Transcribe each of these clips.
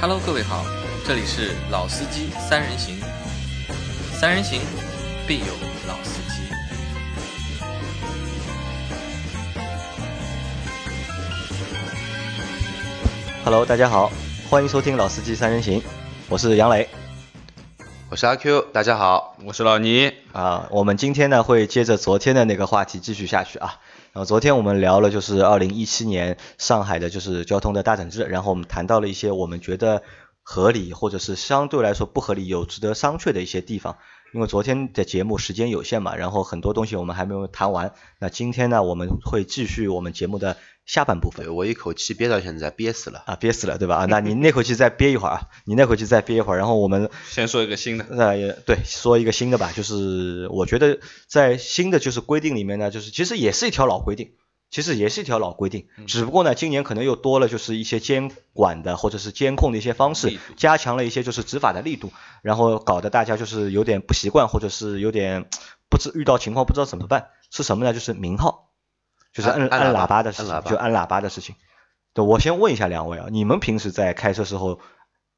Hello，各位好，这里是老司机三人行，三人行必有老司机。Hello，大家好，欢迎收听《老司机三人行》，我是杨磊我是阿 Q，大家好。我是老倪，啊。我们今天呢会接着昨天的那个话题继续下去啊。然后昨天我们聊了就是二零一七年上海的就是交通的大整治，然后我们谈到了一些我们觉得合理或者是相对来说不合理有值得商榷的一些地方。因为昨天的节目时间有限嘛，然后很多东西我们还没有谈完。那今天呢我们会继续我们节目的下半部分对。我一口气憋到现在，憋死了。啊，憋死了，对吧？啊，那你那口气再憋一会儿啊，你那口气再憋一会儿，然后我们先说一个新的，那也对，说一个新的吧，就是我觉得在新的就是规定里面呢，就是其实也是一条老规定，其实也是一条老规定，只不过呢，今年可能又多了就是一些监管的或者是监控的一些方式，加强了一些就是执法的力度，然后搞得大家就是有点不习惯，或者是有点不知遇到情况不知道怎么办，是什么呢？就是鸣号，就是按按喇叭的事情就按喇叭的事情。对，我先问一下两位啊，你们平时在开车时候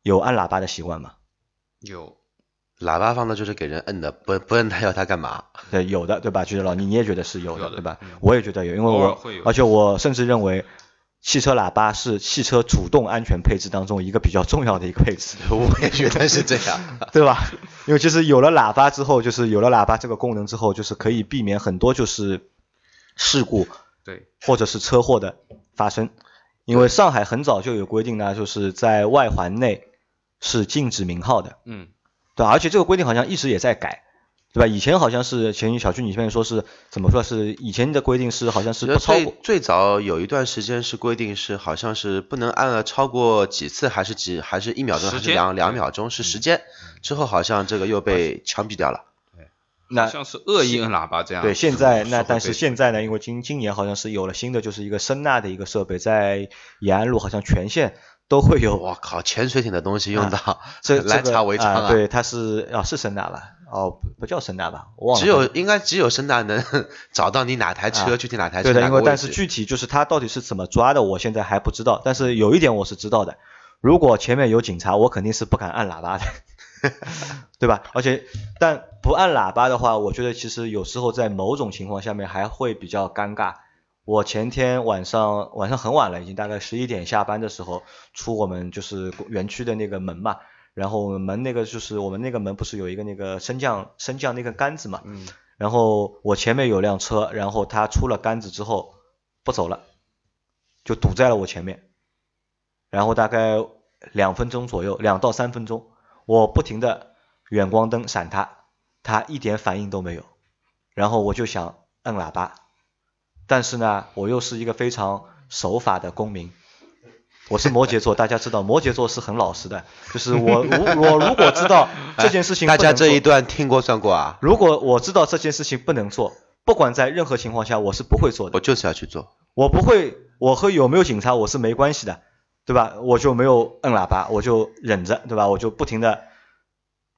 有按喇叭的习惯吗？有喇叭放的就是给人摁的，不不摁它要它干嘛？对，有的，对吧？就是老倪你也觉得是有的，有的对吧嗯？我也觉得有，因为我而且我甚至认为，汽车喇叭是汽车主动安全配置当中一个比较重要的一个配置，我也觉得是这样。对吧？因为就是有了喇叭之后，就是有了喇叭这个功能之后，就是可以避免很多就是事故对或者是车祸的发生。因为上海很早就有规定呢，就是在外环内是禁止鸣号的。嗯对，而且这个规定好像一直也在改，对吧？以前好像是前小区你这边说是怎么说是以前的规定是好像是不超过最最早有一段时间是规定是好像是不能按了超过几次，还是几还是一秒钟，还是两两秒钟是时间。之后好像这个又被枪毙掉了。那像是恶意摁喇叭这样。对现在那但是现在呢，因为今今年好像是有了新的就是一个声呐的一个设备，在延安路好像全线都会有我靠，潜水艇的东西用到啊这来这个查围场啊，对，它是啊是声呐吧？哦，不不叫声呐吧？我忘了。只有应该只有声呐能 找到你哪台车，啊具体哪台车对的，因为但是具体就是它到底是怎么抓的，我现在还不知道。但是有一点我是知道的，如果前面有警察，我肯定是不敢按喇叭的，对吧？而且但不按喇叭的话，我觉得其实有时候在某种情况下面还会比较尴尬。我前天晚上晚上很晚了，已经大概十一点下班的时候，出我们就是园区的那个门嘛，然后门那个就是我们那个门不是有一个那个升降升降那个杆子嘛，嗯。然后我前面有辆车，然后他出了杆子之后不走了，就堵在了我前面，然后大概两分钟左右，两到三分钟，我不停的远光灯闪他，他一点反应都没有，然后我就想摁喇叭，但是呢，我又是一个非常守法的公民。我是摩羯座，大家知道摩羯座是很老实的，就是我如我如果知道这件事情大家这一段听过算过啊？如果我知道这件事情不能做，不管在任何情况下，我是不会做的。我就是要去做。我不会，我和有没有警察我是没关系的，对吧？我就没有摁喇叭，我就忍着，对吧？我就不停的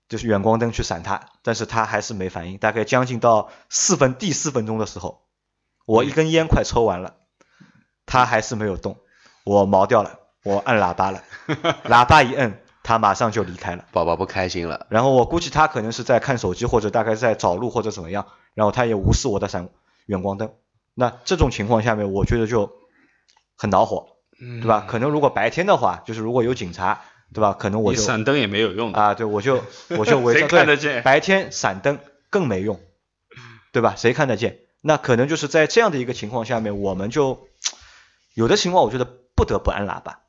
就是远光灯去闪他，但是他还是没反应。大概将近到四分第四分钟的时候，我一根烟快抽完了，他还是没有动，我毛掉了，我按喇叭了，喇叭一摁，他马上就离开了。宝宝不开心了，然后我估计他可能是在看手机，或者大概在找路或者怎么样，然后他也无视我的闪远光灯。那这种情况下面，我觉得就很恼火，嗯对吧？可能如果白天的话，就是如果有警察，对吧？可能我你就闪灯也没有用的。啊，对我就 我就围着对看得见白天闪灯更没用，对吧？谁看得见？那可能就是在这样的一个情况下面，我们就有的情况，我觉得不得不按喇叭，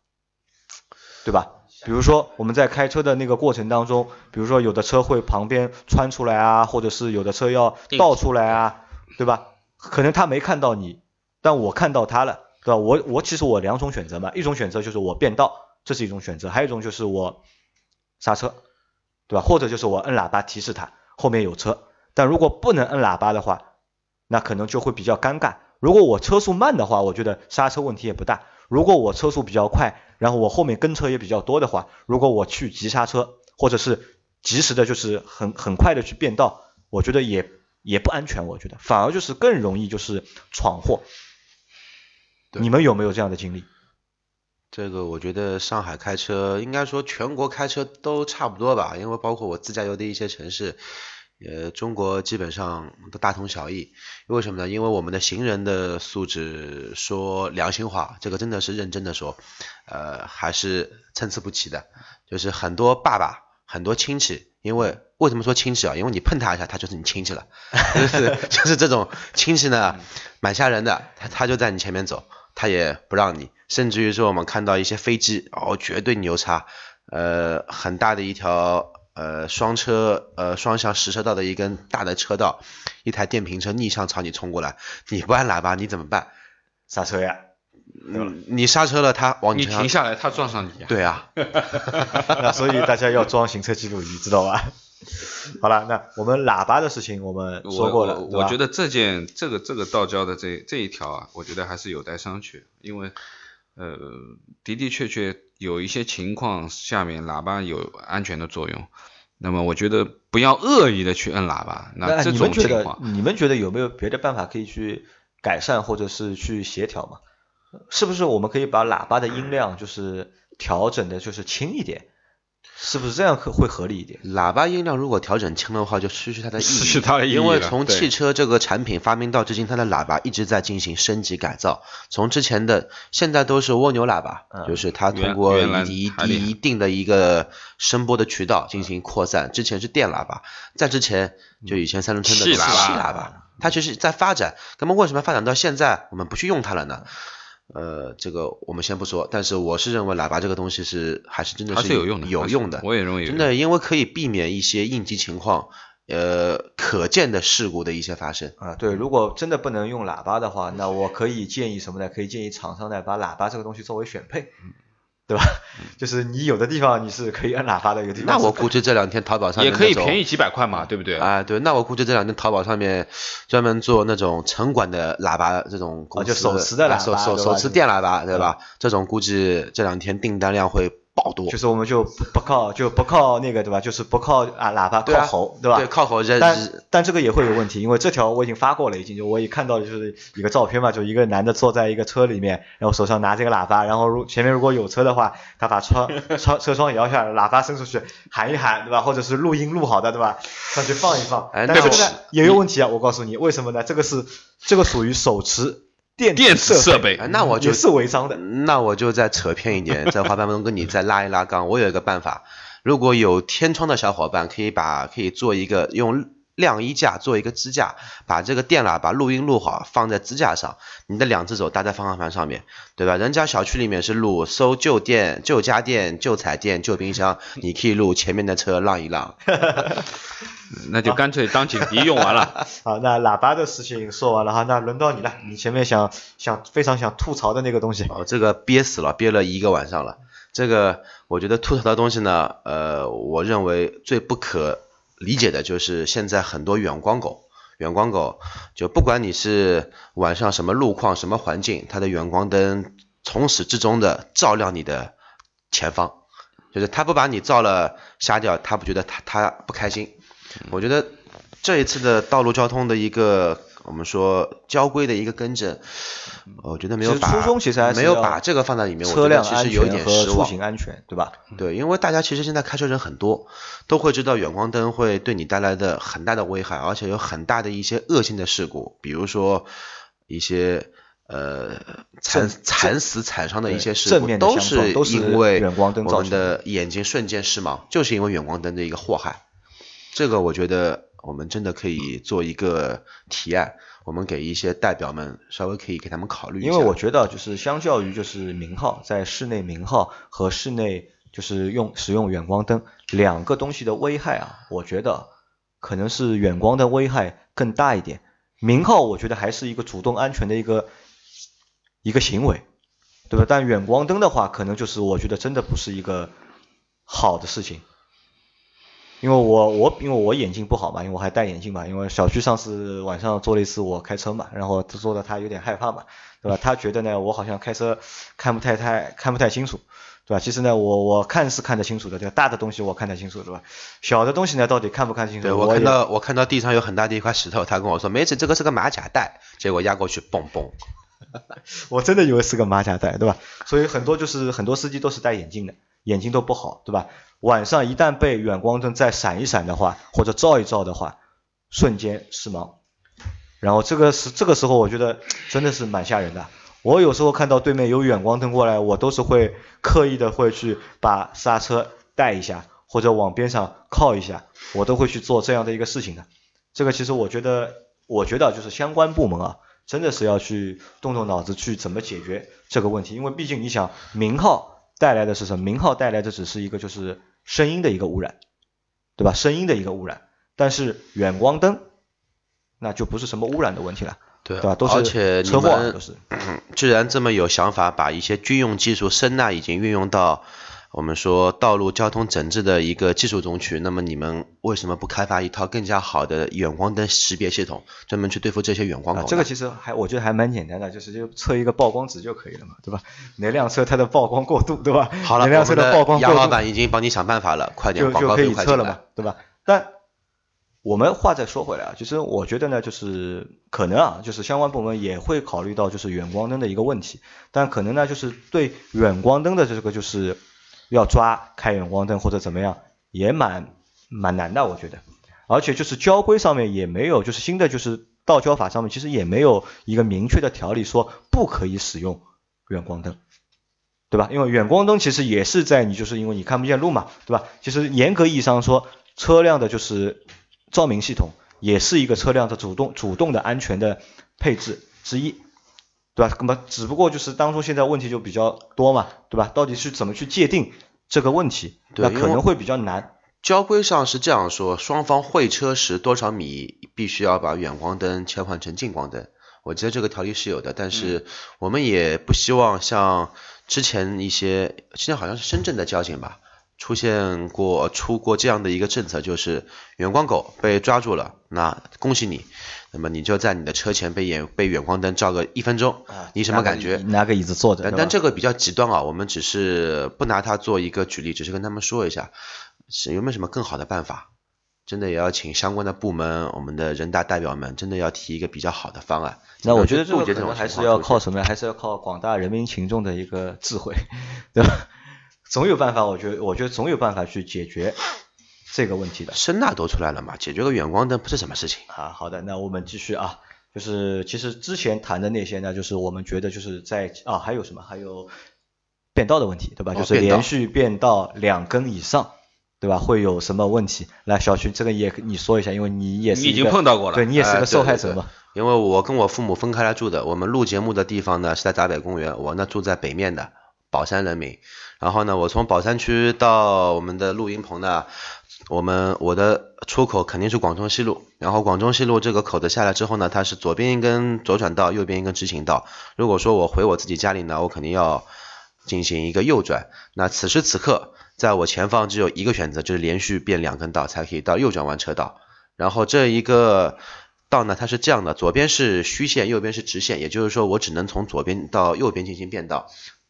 对吧？比如说我们在开车的那个过程当中，比如说有的车会旁边穿出来啊，或者是有的车要倒出来啊，对吧？可能他没看到你，但我看到他了，对吧？我我其实我两种选择嘛，一种选择就是我变道，这是一种选择，还有一种就是我刹车，对吧？或者就是我摁喇叭提示他后面有车。但如果不能摁喇叭的话，那可能就会比较尴尬。如果我车速慢的话，我觉得刹车问题也不大。如果我车速比较快，然后我后面跟车也比较多的话，如果我去急刹车，或者是及时的，就是很很快的去变道，我觉得也也不安全。我觉得反而就是更容易就是闯祸。你们有没有这样的经历？这个我觉得上海开车，应该说全国开车都差不多吧，因为包括我自驾游的一些城市，呃，中国基本上都大同小异。为什么呢？因为我们的行人的素质，说良心话，这个真的是认真的说，呃，还是参差不齐的。就是很多爸爸、很多亲戚，因为为什么说亲戚啊？因为你碰他一下，他就是你亲戚了，就是就是这种亲戚呢，蛮吓人的，他他就在你前面走。他也不让你，甚至于说我们看到一些飞机，哦，绝对牛叉，呃，很大的一条呃双车呃双向实车道的一根大的车道，一台电瓶车逆向朝你冲过来，你不按喇叭你怎么办？刹车呀，嗯，你刹车了，他往你身上停下来，他撞上你啊。对啊，那所以大家要装行车记录仪，知道吧？好了，那我们喇叭的事情我们说过了，我我觉得这件这个这个道交的这这一条啊，我觉得还是有待商榷，因为呃的的确确有一些情况下面喇叭有安全的作用，那么我觉得不要恶意的去摁喇叭，那这你们觉得种情况，你们觉得有没有别的办法可以去改善或者是去协调嘛？是不是我们可以把喇叭的音量就是调整的就是轻一点？是不是这样可会合理一点？喇叭音量如果调整轻的话，就失去它的意义。失去它的意义因为从汽车这个产品发明到至今，它的喇叭一直在进行升级改造。从之前的现在都是蜗牛喇叭，嗯就是它通过一一定的一个声波的渠道进行扩散。之前是电喇叭，在之前就以前三轮车的气喇叭都是气喇叭，它其实在发展。那么为什么发展到现在我们不去用它了呢？呃，这个我们先不说，但是我是认为喇叭这个东西是还是真的还是有用的，有用的。我也认为有真的，因为可以避免一些应急情况，呃，可见的事故的一些发生。啊，对，如果真的不能用喇叭的话，那我可以建议什么呢？可以建议厂商呢把喇叭这个东西作为选配，对吧？就是你有的地方你是可以按喇叭的，有的地方那我估计这两天淘宝上也可以便宜几百块嘛，对不对？啊，对，那我估计这两天淘宝上面专门做那种城管的喇叭这种公司，就手持的喇叭啊手手手持电喇叭，对吧？这种估计这两天订单量会爆多。就是我们就不不靠就不靠那个对吧？就是不靠啊喇叭靠吼对吧？对，靠吼人但但这个也会有问题，因为这条我已经发过了，已经就我也看到就是一个照片嘛，就一个男的坐在一个车里面，然后手上拿这个喇叭，然后如前面如果有车的话，他把窗窗车窗摇下来，喇叭伸出去喊一喊，对吧？或者是录音录好的，对吧？上去放一放。但这个呢也有问题啊，我告诉你为什么呢？这个是这个属于手持电电子设备，那我就也是违章的。那我就再扯偏一点，在滑板中跟你再拉一拉杠。我有一个办法，如果有天窗的小伙伴，可以把可以做一个用晾衣架做一个支架，把这个电喇叭录音录好，放在支架上，你的两只手搭在方向盘上面，对吧？人家小区里面是录收旧电、旧家电、旧彩电、旧冰箱，你可以录前面的车让一让。那就干脆当警笛用完了。好，那喇叭的事情说完了哈，那轮到你了，你前面想想非常想吐槽的那个东西。哦，这个憋死了，憋了一个晚上了。这个我觉得吐槽的东西呢，呃，我认为最不可理解的就是现在很多远光狗，远光狗就不管你是晚上什么路况、什么环境，它的远光灯从始至终的照亮你的前方，就是它不把你照了瞎掉，它不觉得它它不开心。我觉得这一次的道路交通的一个我们说交规的一个更正，我觉得没有把初衷其实还是没有把这个放在里面，我车觉得辆其实有一点失望。行安全，对吧？对，因为大家其实现在开车人很多，都会知道远光灯会对你带来的很大的危害，而且有很大的一些恶性的事故，比如说一些呃惨惨死惨伤的一些事故，正面的都是因为远光灯我们造成的的眼睛瞬间失盲，就是因为远光灯的一个祸害。这个我觉得我们真的可以做一个提案，我们给一些代表们稍微可以给他们考虑一下。因为我觉得就是相较于就是明号在室内明号和室内就是用使用远光灯两个东西的危害啊，我觉得可能是远光的危害更大一点。明号我觉得还是一个主动安全的一个一个行为，对吧？但远光灯的话，可能就是我觉得真的不是一个好的事情。因为我我因为我眼睛不好嘛，因为我还戴眼镜嘛，因为小区上次晚上做了一次我开车嘛，然后做的他有点害怕嘛，对吧？他觉得呢我好像开车看不太太看不太清楚，对吧？其实呢我我看是看得清楚的，这个大的东西我看得清楚，对吧？小的东西呢到底看不看清楚？对我看到我看到地上有很大的一块石头，他跟我说没事，这个是个马甲带，结果压过去，嘣嘣，我真的以为是个马甲带，对吧？所以很多就是很多司机都是戴眼镜的，眼睛都不好，对吧？晚上一旦被远光灯再闪一闪的话，或者照一照的话，瞬间失盲。然后这个是这个时候，我觉得真的是蛮吓人的。我有时候看到对面有远光灯过来，我都是会刻意的会去把刹车带一下，或者往边上靠一下，我都会去做这样的一个事情的。这个其实我觉得，我觉得就是相关部门啊，真的是要去动动脑子去怎么解决这个问题，因为毕竟你想，名号带来的是什么？名号带来的只是一个就是声音的一个污染，对吧？声音的一个污染，但是远光灯那就不是什么污染的问题了。对对吧？都是而且你车祸都是。既然这么有想法，把一些军用技术声呐已经运用到我们说道路交通整治的一个技术中去，那么你们为什么不开发一套更加好的远光灯识别系统，专门去对付这些远光口呢？，啊这个其实还我觉得还蛮简单的，就是就测一个曝光值就可以了嘛，对吧？哪辆车它的曝光过度，对吧？好了，哪辆车的曝光过度，杨老板已经帮你想办法了，快点，广告就就可以测了嘛。，对吧？但我们话再说回来啊，其实我觉得呢，就是可能啊，就是相关部门也会考虑到就是远光灯的一个问题，但可能呢，就是对远光灯的这个就是要抓开远光灯或者怎么样，也蛮蛮难的，我觉得。而且就是交规上面也没有，就是新的就是道交法上面其实也没有一个明确的条例说不可以使用远光灯。对吧？因为远光灯其实也是在你就是因为你看不见路嘛，对吧？其实严格意义上说，车辆的就是照明系统也是一个车辆的主动主动的安全的配置之一，对吧？那么只不过就是当中现在问题就比较多嘛，对吧？到底是怎么去界定这个问题？那可能会比较难。交规上是这样说，双方会车时多少米必须要把远光灯切换成近光灯。我记得这个条例是有的，但是我们也不希望像之前一些，现在好像是深圳的交警吧，出现过出过这样的一个政策，就是远光狗被抓住了，那恭喜你，那么你就在你的车前被远被远光灯照个一分钟，啊你什么感觉？拿个椅子坐着，但但这个比较极端啊，我们只是不拿它做一个举例，只是跟他们说一下，是有没有什么更好的办法？真的也要请相关的部门，我们的人大代表们，真的要提一个比较好的方案。那我觉得这个可能还是要靠什么呀？还是要靠广大人民群众的一个智慧，对吧？总有办法，我觉得，我觉得总有办法去解决这个问题的。声呐都出来了嘛，解决个远光灯不是什么事情。啊，好的，那我们继续啊，就是其实之前谈的那些呢，就是我们觉得就是在啊，还有什么？还有变道的问题，对吧？就是连续变道两根以上，对吧？会有什么问题？来，小徐，这个也你说一下，因为你也是你已经碰到过了对你也是哎个受害者嘛。因为我跟我父母分开来住的，我们录节目的地方呢是在闸北公园，我呢住在北面的宝山人民。然后呢，我从宝山区到我们的录音棚呢，我们我的出口肯定是广中西路，然后广中西路这个口子下来之后呢，它是左边一根左转道，右边一根直行道。如果说我回我自己家里呢，我肯定要进行一个右转。那此时此刻，在我前方只有一个选择，就是连续变两根道才可以到右转弯车道。然后这一个道呢，它是这样的，左边是虚线，右边是直线，也就是说我只能从左边到右边进行变道。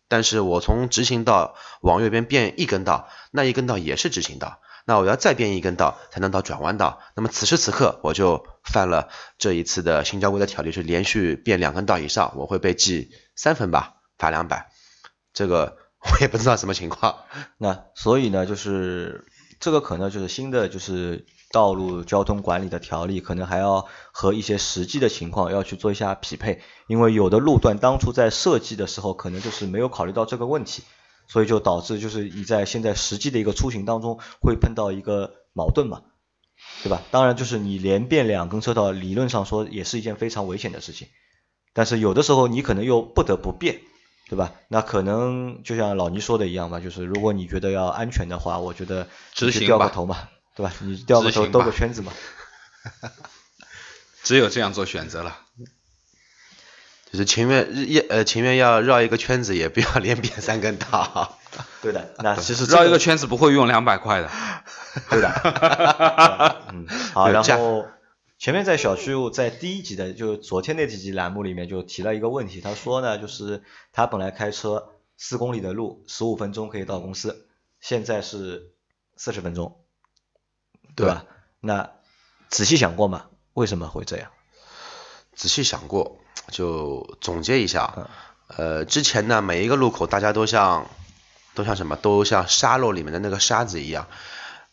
但是我从直行道往右边变一根道，那一根道也是直行道，那我要再变一根道才能到转弯道。那么此时此刻我就犯了这一次的新交规的条例，是连续变两根道以上，我会被记三分吧，罚两百。这个我也不知道什么情况。那所以呢，就是这个可能就是新的就是道路交通管理的条例，可能还要和一些实际的情况要去做一下匹配，因为有的路段当初在设计的时候，可能就是没有考虑到这个问题，所以就导致就是你在现在实际的一个出行当中会碰到一个矛盾嘛，对吧？当然就是你连变两根车道，理论上说也是一件非常危险的事情，但是有的时候你可能又不得不变。对吧？那可能就像老倪说的一样吧，就是如果你觉得要安全的话，我觉得你就执行掉个头嘛，对吧？你掉个头兜个圈子嘛。只有这样做选择了。就是情愿日呃情愿要绕一个圈子，也不要连变三根道。对的，那其实这绕一个圈子不会用两百块的。对的。嗯，好，然后前面在小区在第一集的就昨天那几集栏目里面就提了一个问题，他说呢，就是他本来开车四公里的路十五分钟可以到公司，现在是四十分钟，对吧？那仔细想过吗？为什么会这样？仔细想过，就总结一下啊，呃，之前呢每一个路口大家都像都像什么，都像沙漏里面的那个沙子一样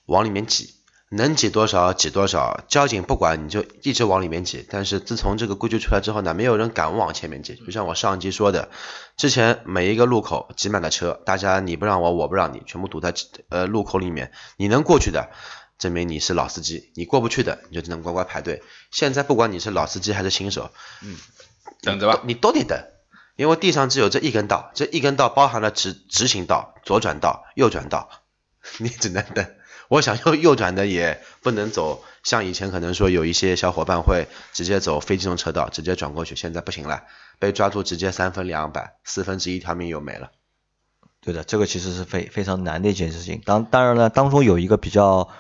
往里面挤，能挤多少挤多少，交警不管你就一直往里面挤。但是自从这个规矩出来之后呢，没有人敢往前面挤。就像我上一集说的，之前每一个路口挤满了车，大家你不让我，我不让你，全部堵在呃路口里面，你能过去的。证明你是老司机，你过不去的，你就只能乖乖排队。现在不管你是老司机还是新手，嗯，等着吧，你都得等，因为地上只有这一根道，这一根道包含了直直行道、左转道、右转道，你只能等。我想右右转的也不能走，像以前可能说有一些小伙伴会直接走非机动车道，直接转过去，现在不行了，被抓住直接三分两百，四分之一条命又没了。对的，这个其实是非非常难的一件事情。当当然了，当中有一个比较。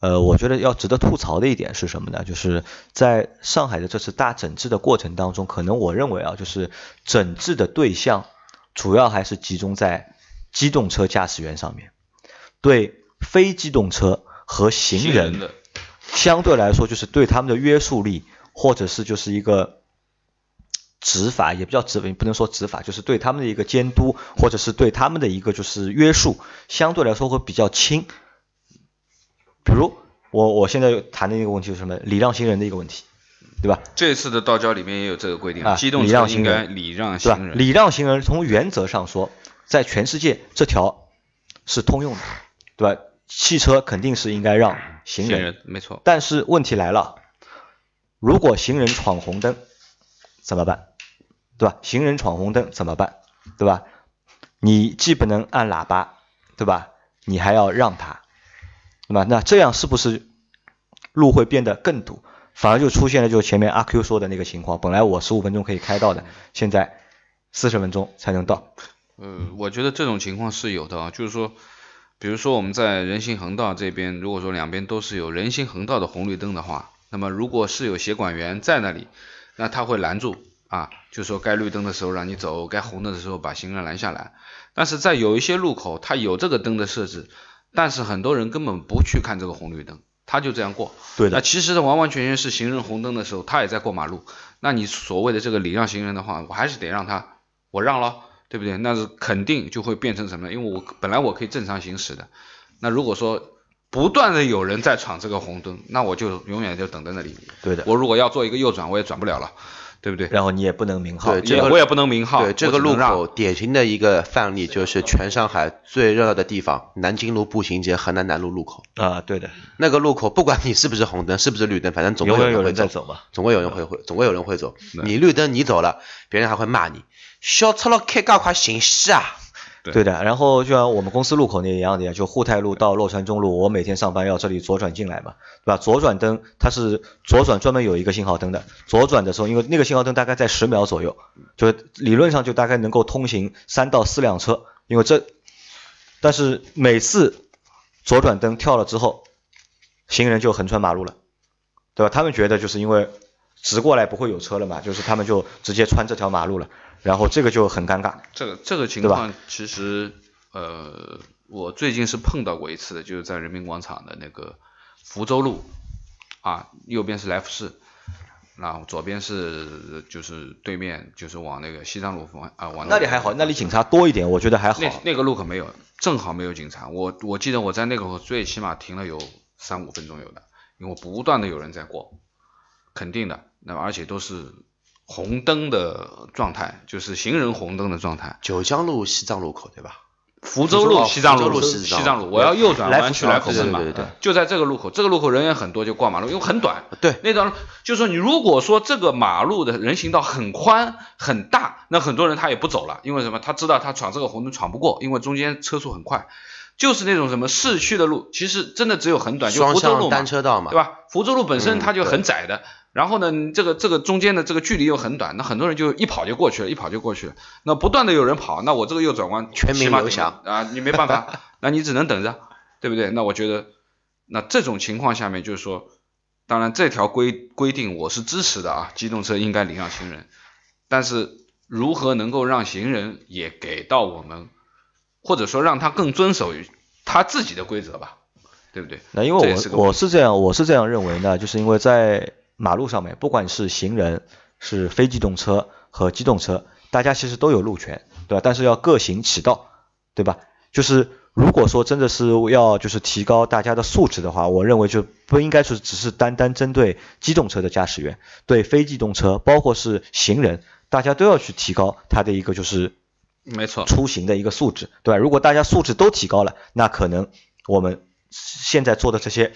呃，我觉得要值得吐槽的一点是什么呢？就是在上海的这次大整治的过程当中，可能我认为啊，就是整治的对象主要还是集中在机动车驾驶员上面，对非机动车和行人相对来说就是对他们的约束力，或者是就是一个执法，也不叫执法，不能说执法，就是对他们的一个监督，或者是对他们的一个就是约束，相对来说会比较轻。比如我我现在谈的一个问题是什么？礼让行人的一个问题，对吧？这次的道交里面也有这个规定啊，机动车应该礼让行人，礼让行人从原则上说，在全世界这条是通用的，对吧？汽车肯定是应该让行人，没错。但是问题来了，如果行人闯红灯怎么办？对吧？行人闯红灯怎么办？对吧？你既不能按喇叭，对吧？你还要让他。对吧？那这样是不是路会变得更堵？反而就出现了就前面阿 Q 说的那个情况，本来我十五分钟可以开到的，现在四十分钟才能到。呃，我觉得这种情况是有的啊，就是说，比如说我们在人行横道这边，如果说两边都是有人行横道的红绿灯的话，那么如果是有协管员在那里，那他会拦住啊，就说该绿灯的时候让你走，该红灯的时候把行人拦下来。但是在有一些路口，它有这个灯的设置。但是很多人根本不去看这个红绿灯，他就这样过。对的。那其实完完全全是行人红灯的时候，他也在过马路。那你所谓的这个礼让行人的话，我还是得让他，我让了，对不对？那是肯定就会变成什么？因为我本来我可以正常行驶的。那如果说不断的有人在闯这个红灯，那我就永远就等在那里。对的。我如果要做一个右转，我也转不了了。对不对？然后你也不能名号，对，这个我也不能名号。对，这个路口典型的一个范例就是全上海最热闹的地方——南京路步行街河南南路路口。啊，对的。那个路口，不管你是不是红灯，是不是绿灯，反正总会有人在走嘛。总会有人会会，总会有人会走。你绿灯你走了，别人还会骂你，小赤佬开噶快行驶啊！对的，然后就像我们公司路口那一样的呀，就沪太路到洛川中路，我每天上班要这里左转进来嘛，对吧？左转灯它是左转专门有一个信号灯的，左转的时候，因为那个信号灯大概在十秒左右，就理论上就大概能够通行三到四辆车，因为这，但是每次左转灯跳了之后，行人就横穿马路了，对吧？他们觉得就是因为直过来不会有车了嘛，就是他们就直接穿这条马路了。然后这个就很尴尬。这个这个情况其实呃，我最近是碰到过一次的，就是在人民广场的那个福州路啊，右边是来福士，然后左边是就是对面就是往那个西藏路方啊往那里还好，那里警察多一点，我觉得还好。那那个路口没有，正好没有警察。我我记得我在那个最起码停了有三五分钟有的，因为不断的有人在过，肯定的。那而且都是。红灯的状态就是行人红灯的状态。九江路西藏路口对吧？福州路西藏路西藏路，我要右转弯去来福士嘛？就在这个路口，这个路口人也很多，就过马路，因为很短。对，那段就说你如果说这个马路的人行道很宽很大，那很多人他也不走了，因为什么？他知道他闯这个红灯闯不过，因为中间车速很快。就是那种什么市区的路，其实真的只有很短，就福州路单车道嘛，对吧？福州路本身它就很窄的。然后呢，这个这个中间的这个距离又很短，那很多人就一跑就过去了，一跑就过去了。那不断的有人跑，那我这个右转弯全民流响啊，你没办法，那你只能等着，对不对？那我觉得，那这种情况下面就是说，当然这条规规定我是支持的啊，机动车应该礼让行人，但是如何能够让行人也给到我们，或者说让他更遵守于他自己的规则吧，对不对？那因为我我是这样，我是这样认为呢，就是因为在马路上面，不管是行人、是非机动车，和机动车，大家其实都有路权，对吧？但是要各行其道，对吧？就是如果说真的是要就是提高大家的素质的话，我认为就不应该是只是单单针对机动车的驾驶员，对非机动车，包括是行人，大家都要去提高他的一个就是没错，出行的一个素质，对吧？如果大家素质都提高了，那可能我们现在做的这些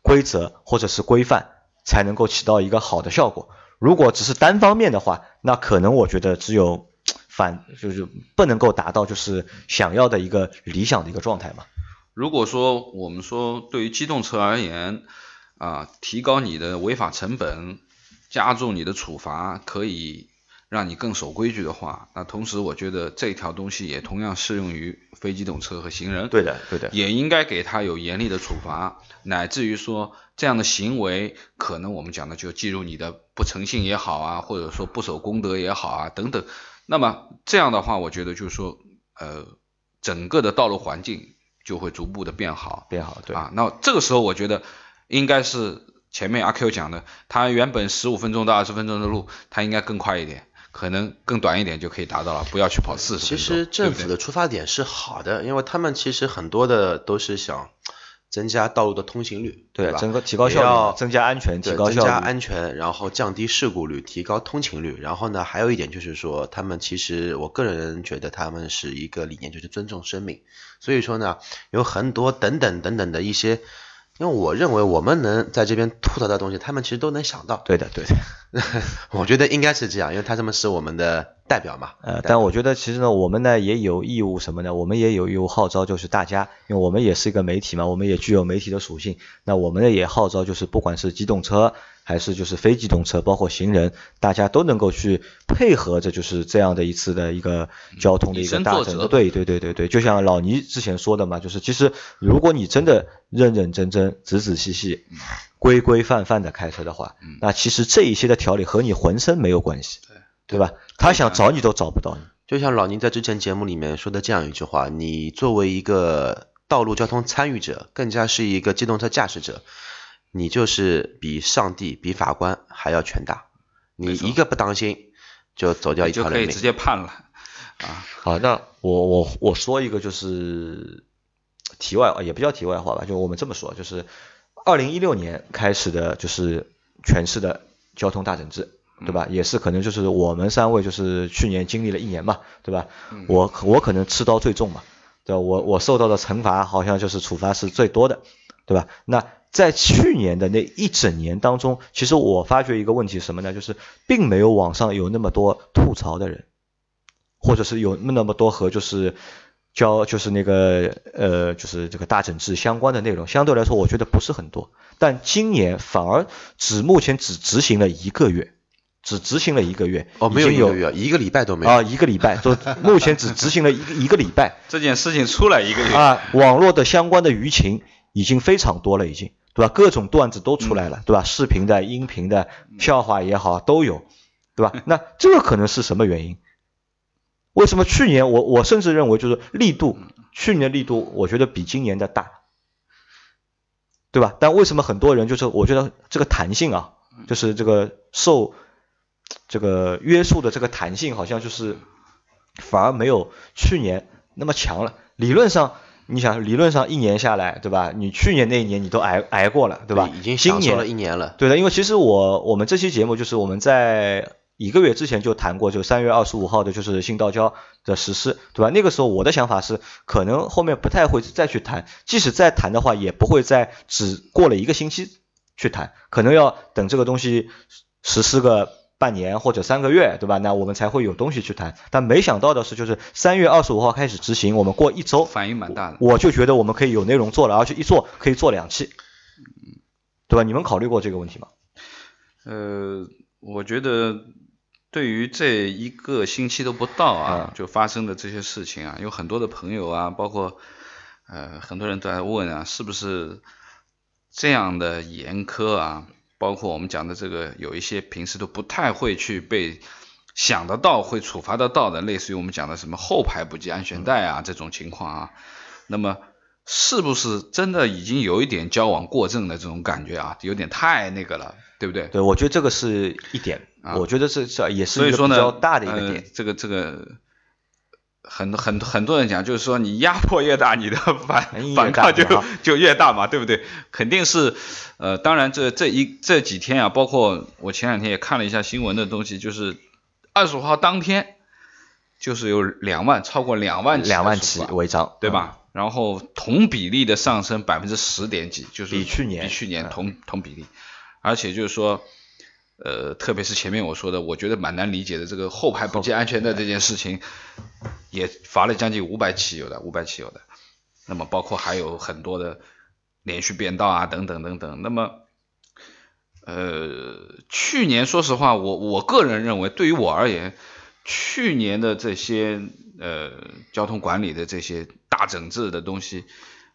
规则或者是规范才能够起到一个好的效果。如果只是单方面的话，那可能我觉得只有反就是不能够达到就是想要的一个理想的一个状态嘛。如果说我们说对于机动车而言，啊，提高你的违法成本，加重你的处罚，可以让你更守规矩的话，那同时我觉得这条东西也同样适用于非机动车和行人。对的，对的。也应该给他有严厉的处罚，乃至于说这样的行为，可能我们讲的就记入你的不诚信也好啊，或者说不守公德也好啊，等等。那么这样的话，我觉得就是说，呃，整个的道路环境就会逐步的变好，变好，对啊。那这个时候，我觉得应该是前面阿 Q 讲的，他原本十五分钟到二十分钟的路，他应该更快一点，可能更短一点就可以达到了，不要去跑四十。其实政府的出发点是好的，因为他们其实很多的都是想。增加道路的通行率，对吧？提高效率，增加安全，提高效率，增加安全，然后降低事故率，提高通勤率。然后呢，还有一点就是说，他们其实我个人觉得他们是一个理念，就是尊重生命。所以说呢，有很多等等等等的一些。因为我认为我们能在这边吐槽的东西，他们其实都能想到。对的，对的，我觉得应该是这样，因为他这么是我们的代表嘛。呃，但我觉得其实呢，我们呢也有义务什么呢？我们也有义务号召，就是大家，因为我们也是一个媒体嘛，我们也具有媒体的属性。那我们呢也号召，就是不管是机动车。还是就是非机动车，包括行人，大家都能够去配合着，就是这样的一次的一个交通的一个大整。对对对对对，就像老倪之前说的嘛，就是其实如果你真的认认真真、仔仔细细、规规范范的开车的话，那其实这一些的条例和你浑身没有关系，对对吧？他想找你都找不到你。就像老倪在之前节目里面说的这样一句话：，你作为一个道路交通参与者，更加是一个机动车驾驶者。你就是比上帝、比法官还要权大，你一个不当心就走掉一条人命，就可以直接判了啊。好，那我我我说一个就是题外也不叫题外话吧，就我们这么说，就是二零一六年开始的就是全市的交通大整治，对吧？也是可能就是我们三位就是去年经历了一年嘛，对吧？我我可能吃刀最重嘛，对吧？我我受到的惩罚好像就是处罚是最多的，对吧？那在去年的那一整年当中，其实我发觉一个问题什么呢？就是并没有网上有那么多吐槽的人，或者是有那么多和就是交就是那个呃就是这个大整治相关的内容，相对来说我觉得不是很多。但今年反而只目前只执行了一个月，只执行了一个月哦，没有一个月，一个礼拜都没有啊，一个礼拜，就 目前只执行了一个一个礼拜。这件事情出来一个月啊，网络的相关的舆情已经非常多了，已经。对吧？各种段子都出来了，对吧？视频的、音频的、笑话也好，都有，对吧？那这个可能是什么原因？为什么去年我我甚至认为就是力度，去年的力度我觉得比今年的大，对吧？但为什么很多人就是我觉得这个弹性啊，就是这个受这个约束的这个弹性，好像就是反而没有去年那么强了。理论上。你想理论上一年下来，对吧？你去年那一年你都挨挨过了，对吧？已经享受了一年了。对的，因为其实我我们这期节目就是我们在一个月之前就谈过，就三月二十五号的就是新道交的实施，对吧？那个时候我的想法是，可能后面不太会再去谈，即使再谈的话，也不会再只过了一个星期去谈，可能要等这个东西实施个。半年或者三个月，对吧？那我们才会有东西去谈。但没想到的是，就是三月二十五号开始执行，我们过一周反应蛮大的。我就觉得我们可以有内容做了，而且一做可以做两期，对吧？你们考虑过这个问题吗？呃，我觉得对于这一个星期都不到啊，就发生的这些事情啊，有很多的朋友啊，包括呃很多人都在问啊，是不是这样的严苛啊？包括我们讲的这个，有一些平时都不太会去被想得到会处罚得到的，类似于我们讲的什么后排不系安全带啊这种情况啊，那么是不是真的已经有一点交往过正的这种感觉啊？有点太那个了，对不对？对，我觉得这个是一点，啊我觉得这这也是一个比较大的一个呃点。这个这个。很多很多很多人讲，就是说你压迫越大，你的反反抗就就越大嘛，对不对？肯定是，呃，当然这这一这几天啊，包括我前两天也看了一下新闻的东西，就是二十五号当天，就是有两万超过两万起两万起违章，对吧？然后同比例的上升百分之十点几，就是比去年比去年嗯同同比例，而且就是说，呃，特别是前面我说的，我觉得蛮难理解的这个后排不系安全带这件事情，也罚了将近五百起有的，五百起有的，那么包括还有很多的连续变道啊等等等等，那么。呃，去年说实话，我我个人认为，对于我而言，去年的这些呃交通管理的这些大整治的东西，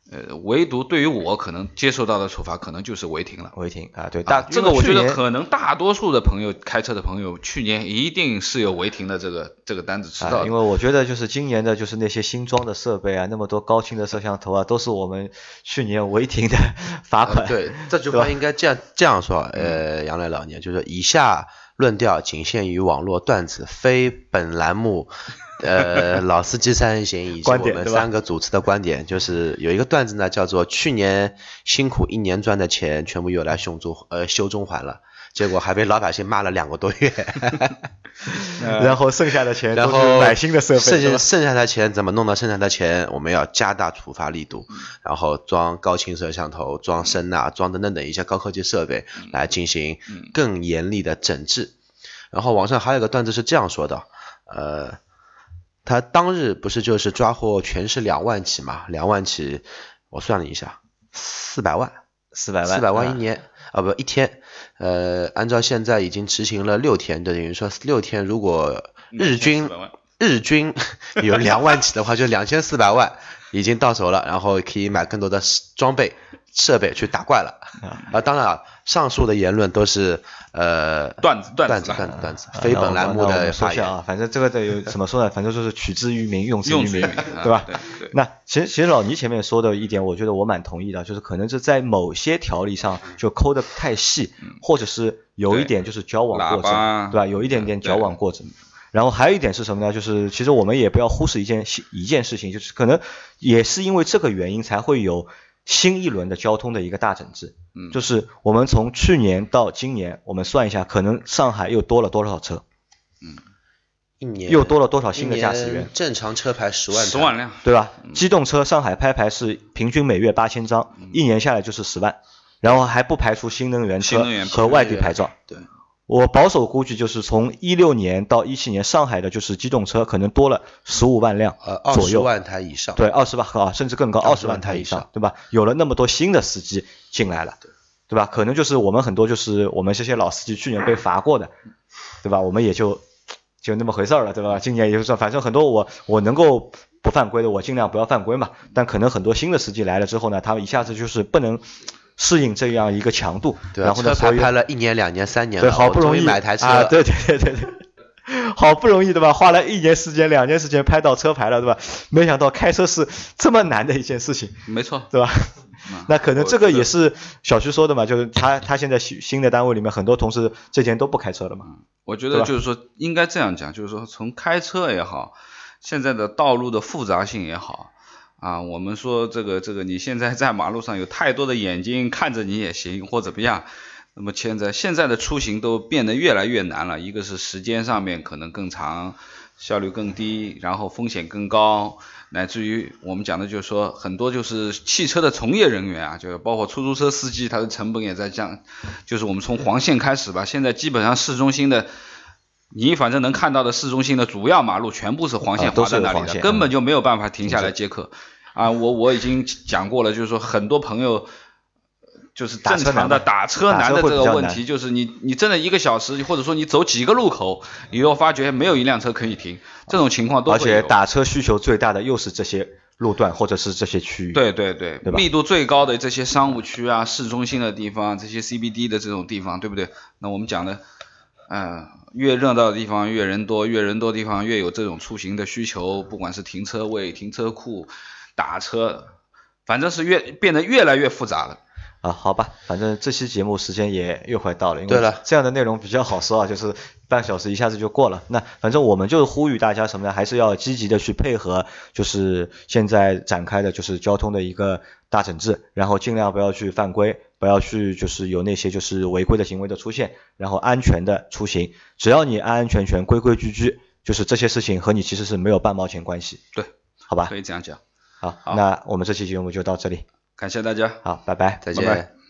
呃，唯独对于我可能接受到的处罚，可能就是违停了。违停啊，对，大啊这个我觉得可能大多数的朋友开车的朋友，去年一定是有违停的这个这个单子吃到啊，因为我觉得就是今年的，就是那些新装的设备啊，那么多高清的摄像头啊，都是我们去年违停的 罚款。呃对，这句话应该这样这样说，呃，杨磊老年就是以下论调仅限于网络段子，非本栏目。呃，老司机三人行以及我们三个主持的观点，就是有一个段子呢，叫做去年辛苦一年赚的钱全部用来修中呃修中环了，结果还被老百姓骂了两个多月。然后剩下的钱都是然后买新的设备，剩下剩下的钱怎么弄到剩下的钱？我们要加大处罚力度，然后装高清摄像头、装声呐、装等等等一些高科技设备来进行更严厉的整治。然后网上还有个段子是这样说的，呃，他当日不是就是抓获全市两万起嘛？两万起，我算了一下，四百万，四百万，四百万一啊年啊不一天，呃，按照现在已经执行了六天，等于说六天如果日均日均 有两万起的话，就两千四百万已经到手了，然后可以买更多的装备设备去打怪了。啊，当然啊，上述的言论都是呃段子段段子段子段子，啊非本栏目的发言。们说一下啊，反正这个得有怎么说呢？反正就是取之于民，用之于民对吧？对对。那其实其实老倪前面说的一点，我觉得我蛮同意的，就是可能是在某些条例上就抠的太细，或者是有一点就是矫枉过正，对吧？有一点点对矫枉过正。然后还有一点是什么呢？就是其实我们也不要忽视一件一件事情，就是可能也是因为这个原因才会有新一轮的交通的一个大整治。嗯。就是我们从去年到今年，我们算一下，可能上海又多了多少车，嗯。一年又多了多少新的驾驶员，正常车牌十万十万辆，对吧？机动车上海拍牌是平均每月八千张，一年下来就是十万，然后还不排除新能源车和外地牌照。对，我保守估计就是从一六年到一七年，上海的就是机动车可能多了十五万辆呃二左右，十万台以上。对，二十万啊，甚至更高，二十万台以万台以上对吧？有了那么多新的司机进来了，对吧？可能就是我们很多就是我们这些老司机去年被罚过的，对吧？我们也就就那么回事儿了，对吧？今年也就算，反正很多我我能够不犯规的，我尽量不要犯规嘛。但可能很多新的司机来了之后呢，他们一下子就是不能适应这样一个强度，对啊，然后呢，车牌所以拍了一年、两年、三年对，好不容易买台车，啊，对对对对对，好不容易对吧？花了一年时间、两年时间拍到车牌了，对吧？没想到开车是这么难的一件事情，没错。对吧？嗯那可能这个也是小徐说的嘛，就是他他现在新新的单位里面很多同事之前都不开车了嘛，我觉得就是说，应该这样讲，就是说从开车也好，现在的道路的复杂性也好，啊，我们说这个这个，你现在在马路上有太多的眼睛看着你也行，或怎么样。那么现在现在的出行都变得越来越难了，一个是时间上面可能更长，效率更低，然后风险更高，乃至于我们讲的就是说很多就是汽车的从业人员啊，就是包括出租车司机，他的成本也在降。就是我们从黄线开始吧，现在基本上市中心的，你反正能看到的市中心的主要马路全部是黄线划在那里根本就没有办法停下来接客。啊，我我已经讲过了，就是说很多朋友。就是正常的打车难的这个问题，就是你你真的一个小时，或者说你走几个路口，你又发觉没有一辆车可以停，这种情况都会而且打车需求最大的又是这些路段或者是这些区域。对对对，对密度最高的这些商务区啊、市中心的地方、这些 CBD 的这种地方，对不对？那我们讲的，呃，越热闹的地方越人多，越人多的地方越有这种出行的需求，不管是停车位、停车库、打车，反正是越变得越来越复杂了。啊，好吧，反正这期节目时间也又快到了，因为对了这样的内容比较好说啊，就是半小时一下子就过了。那反正我们就是呼吁大家什么呢？还是要积极的去配合，就是现在展开的就是交通的一个大整治，然后尽量不要去犯规，不要去就是有那些就是违规的行为的出现，然后安全的出行。只要你安安全全、规规矩矩，就是这些事情和你其实是没有半毛钱关系，对，好吧可？以这样讲。好，好那我们这期节目就到这里，感谢大家。好，拜拜。再拜拜见。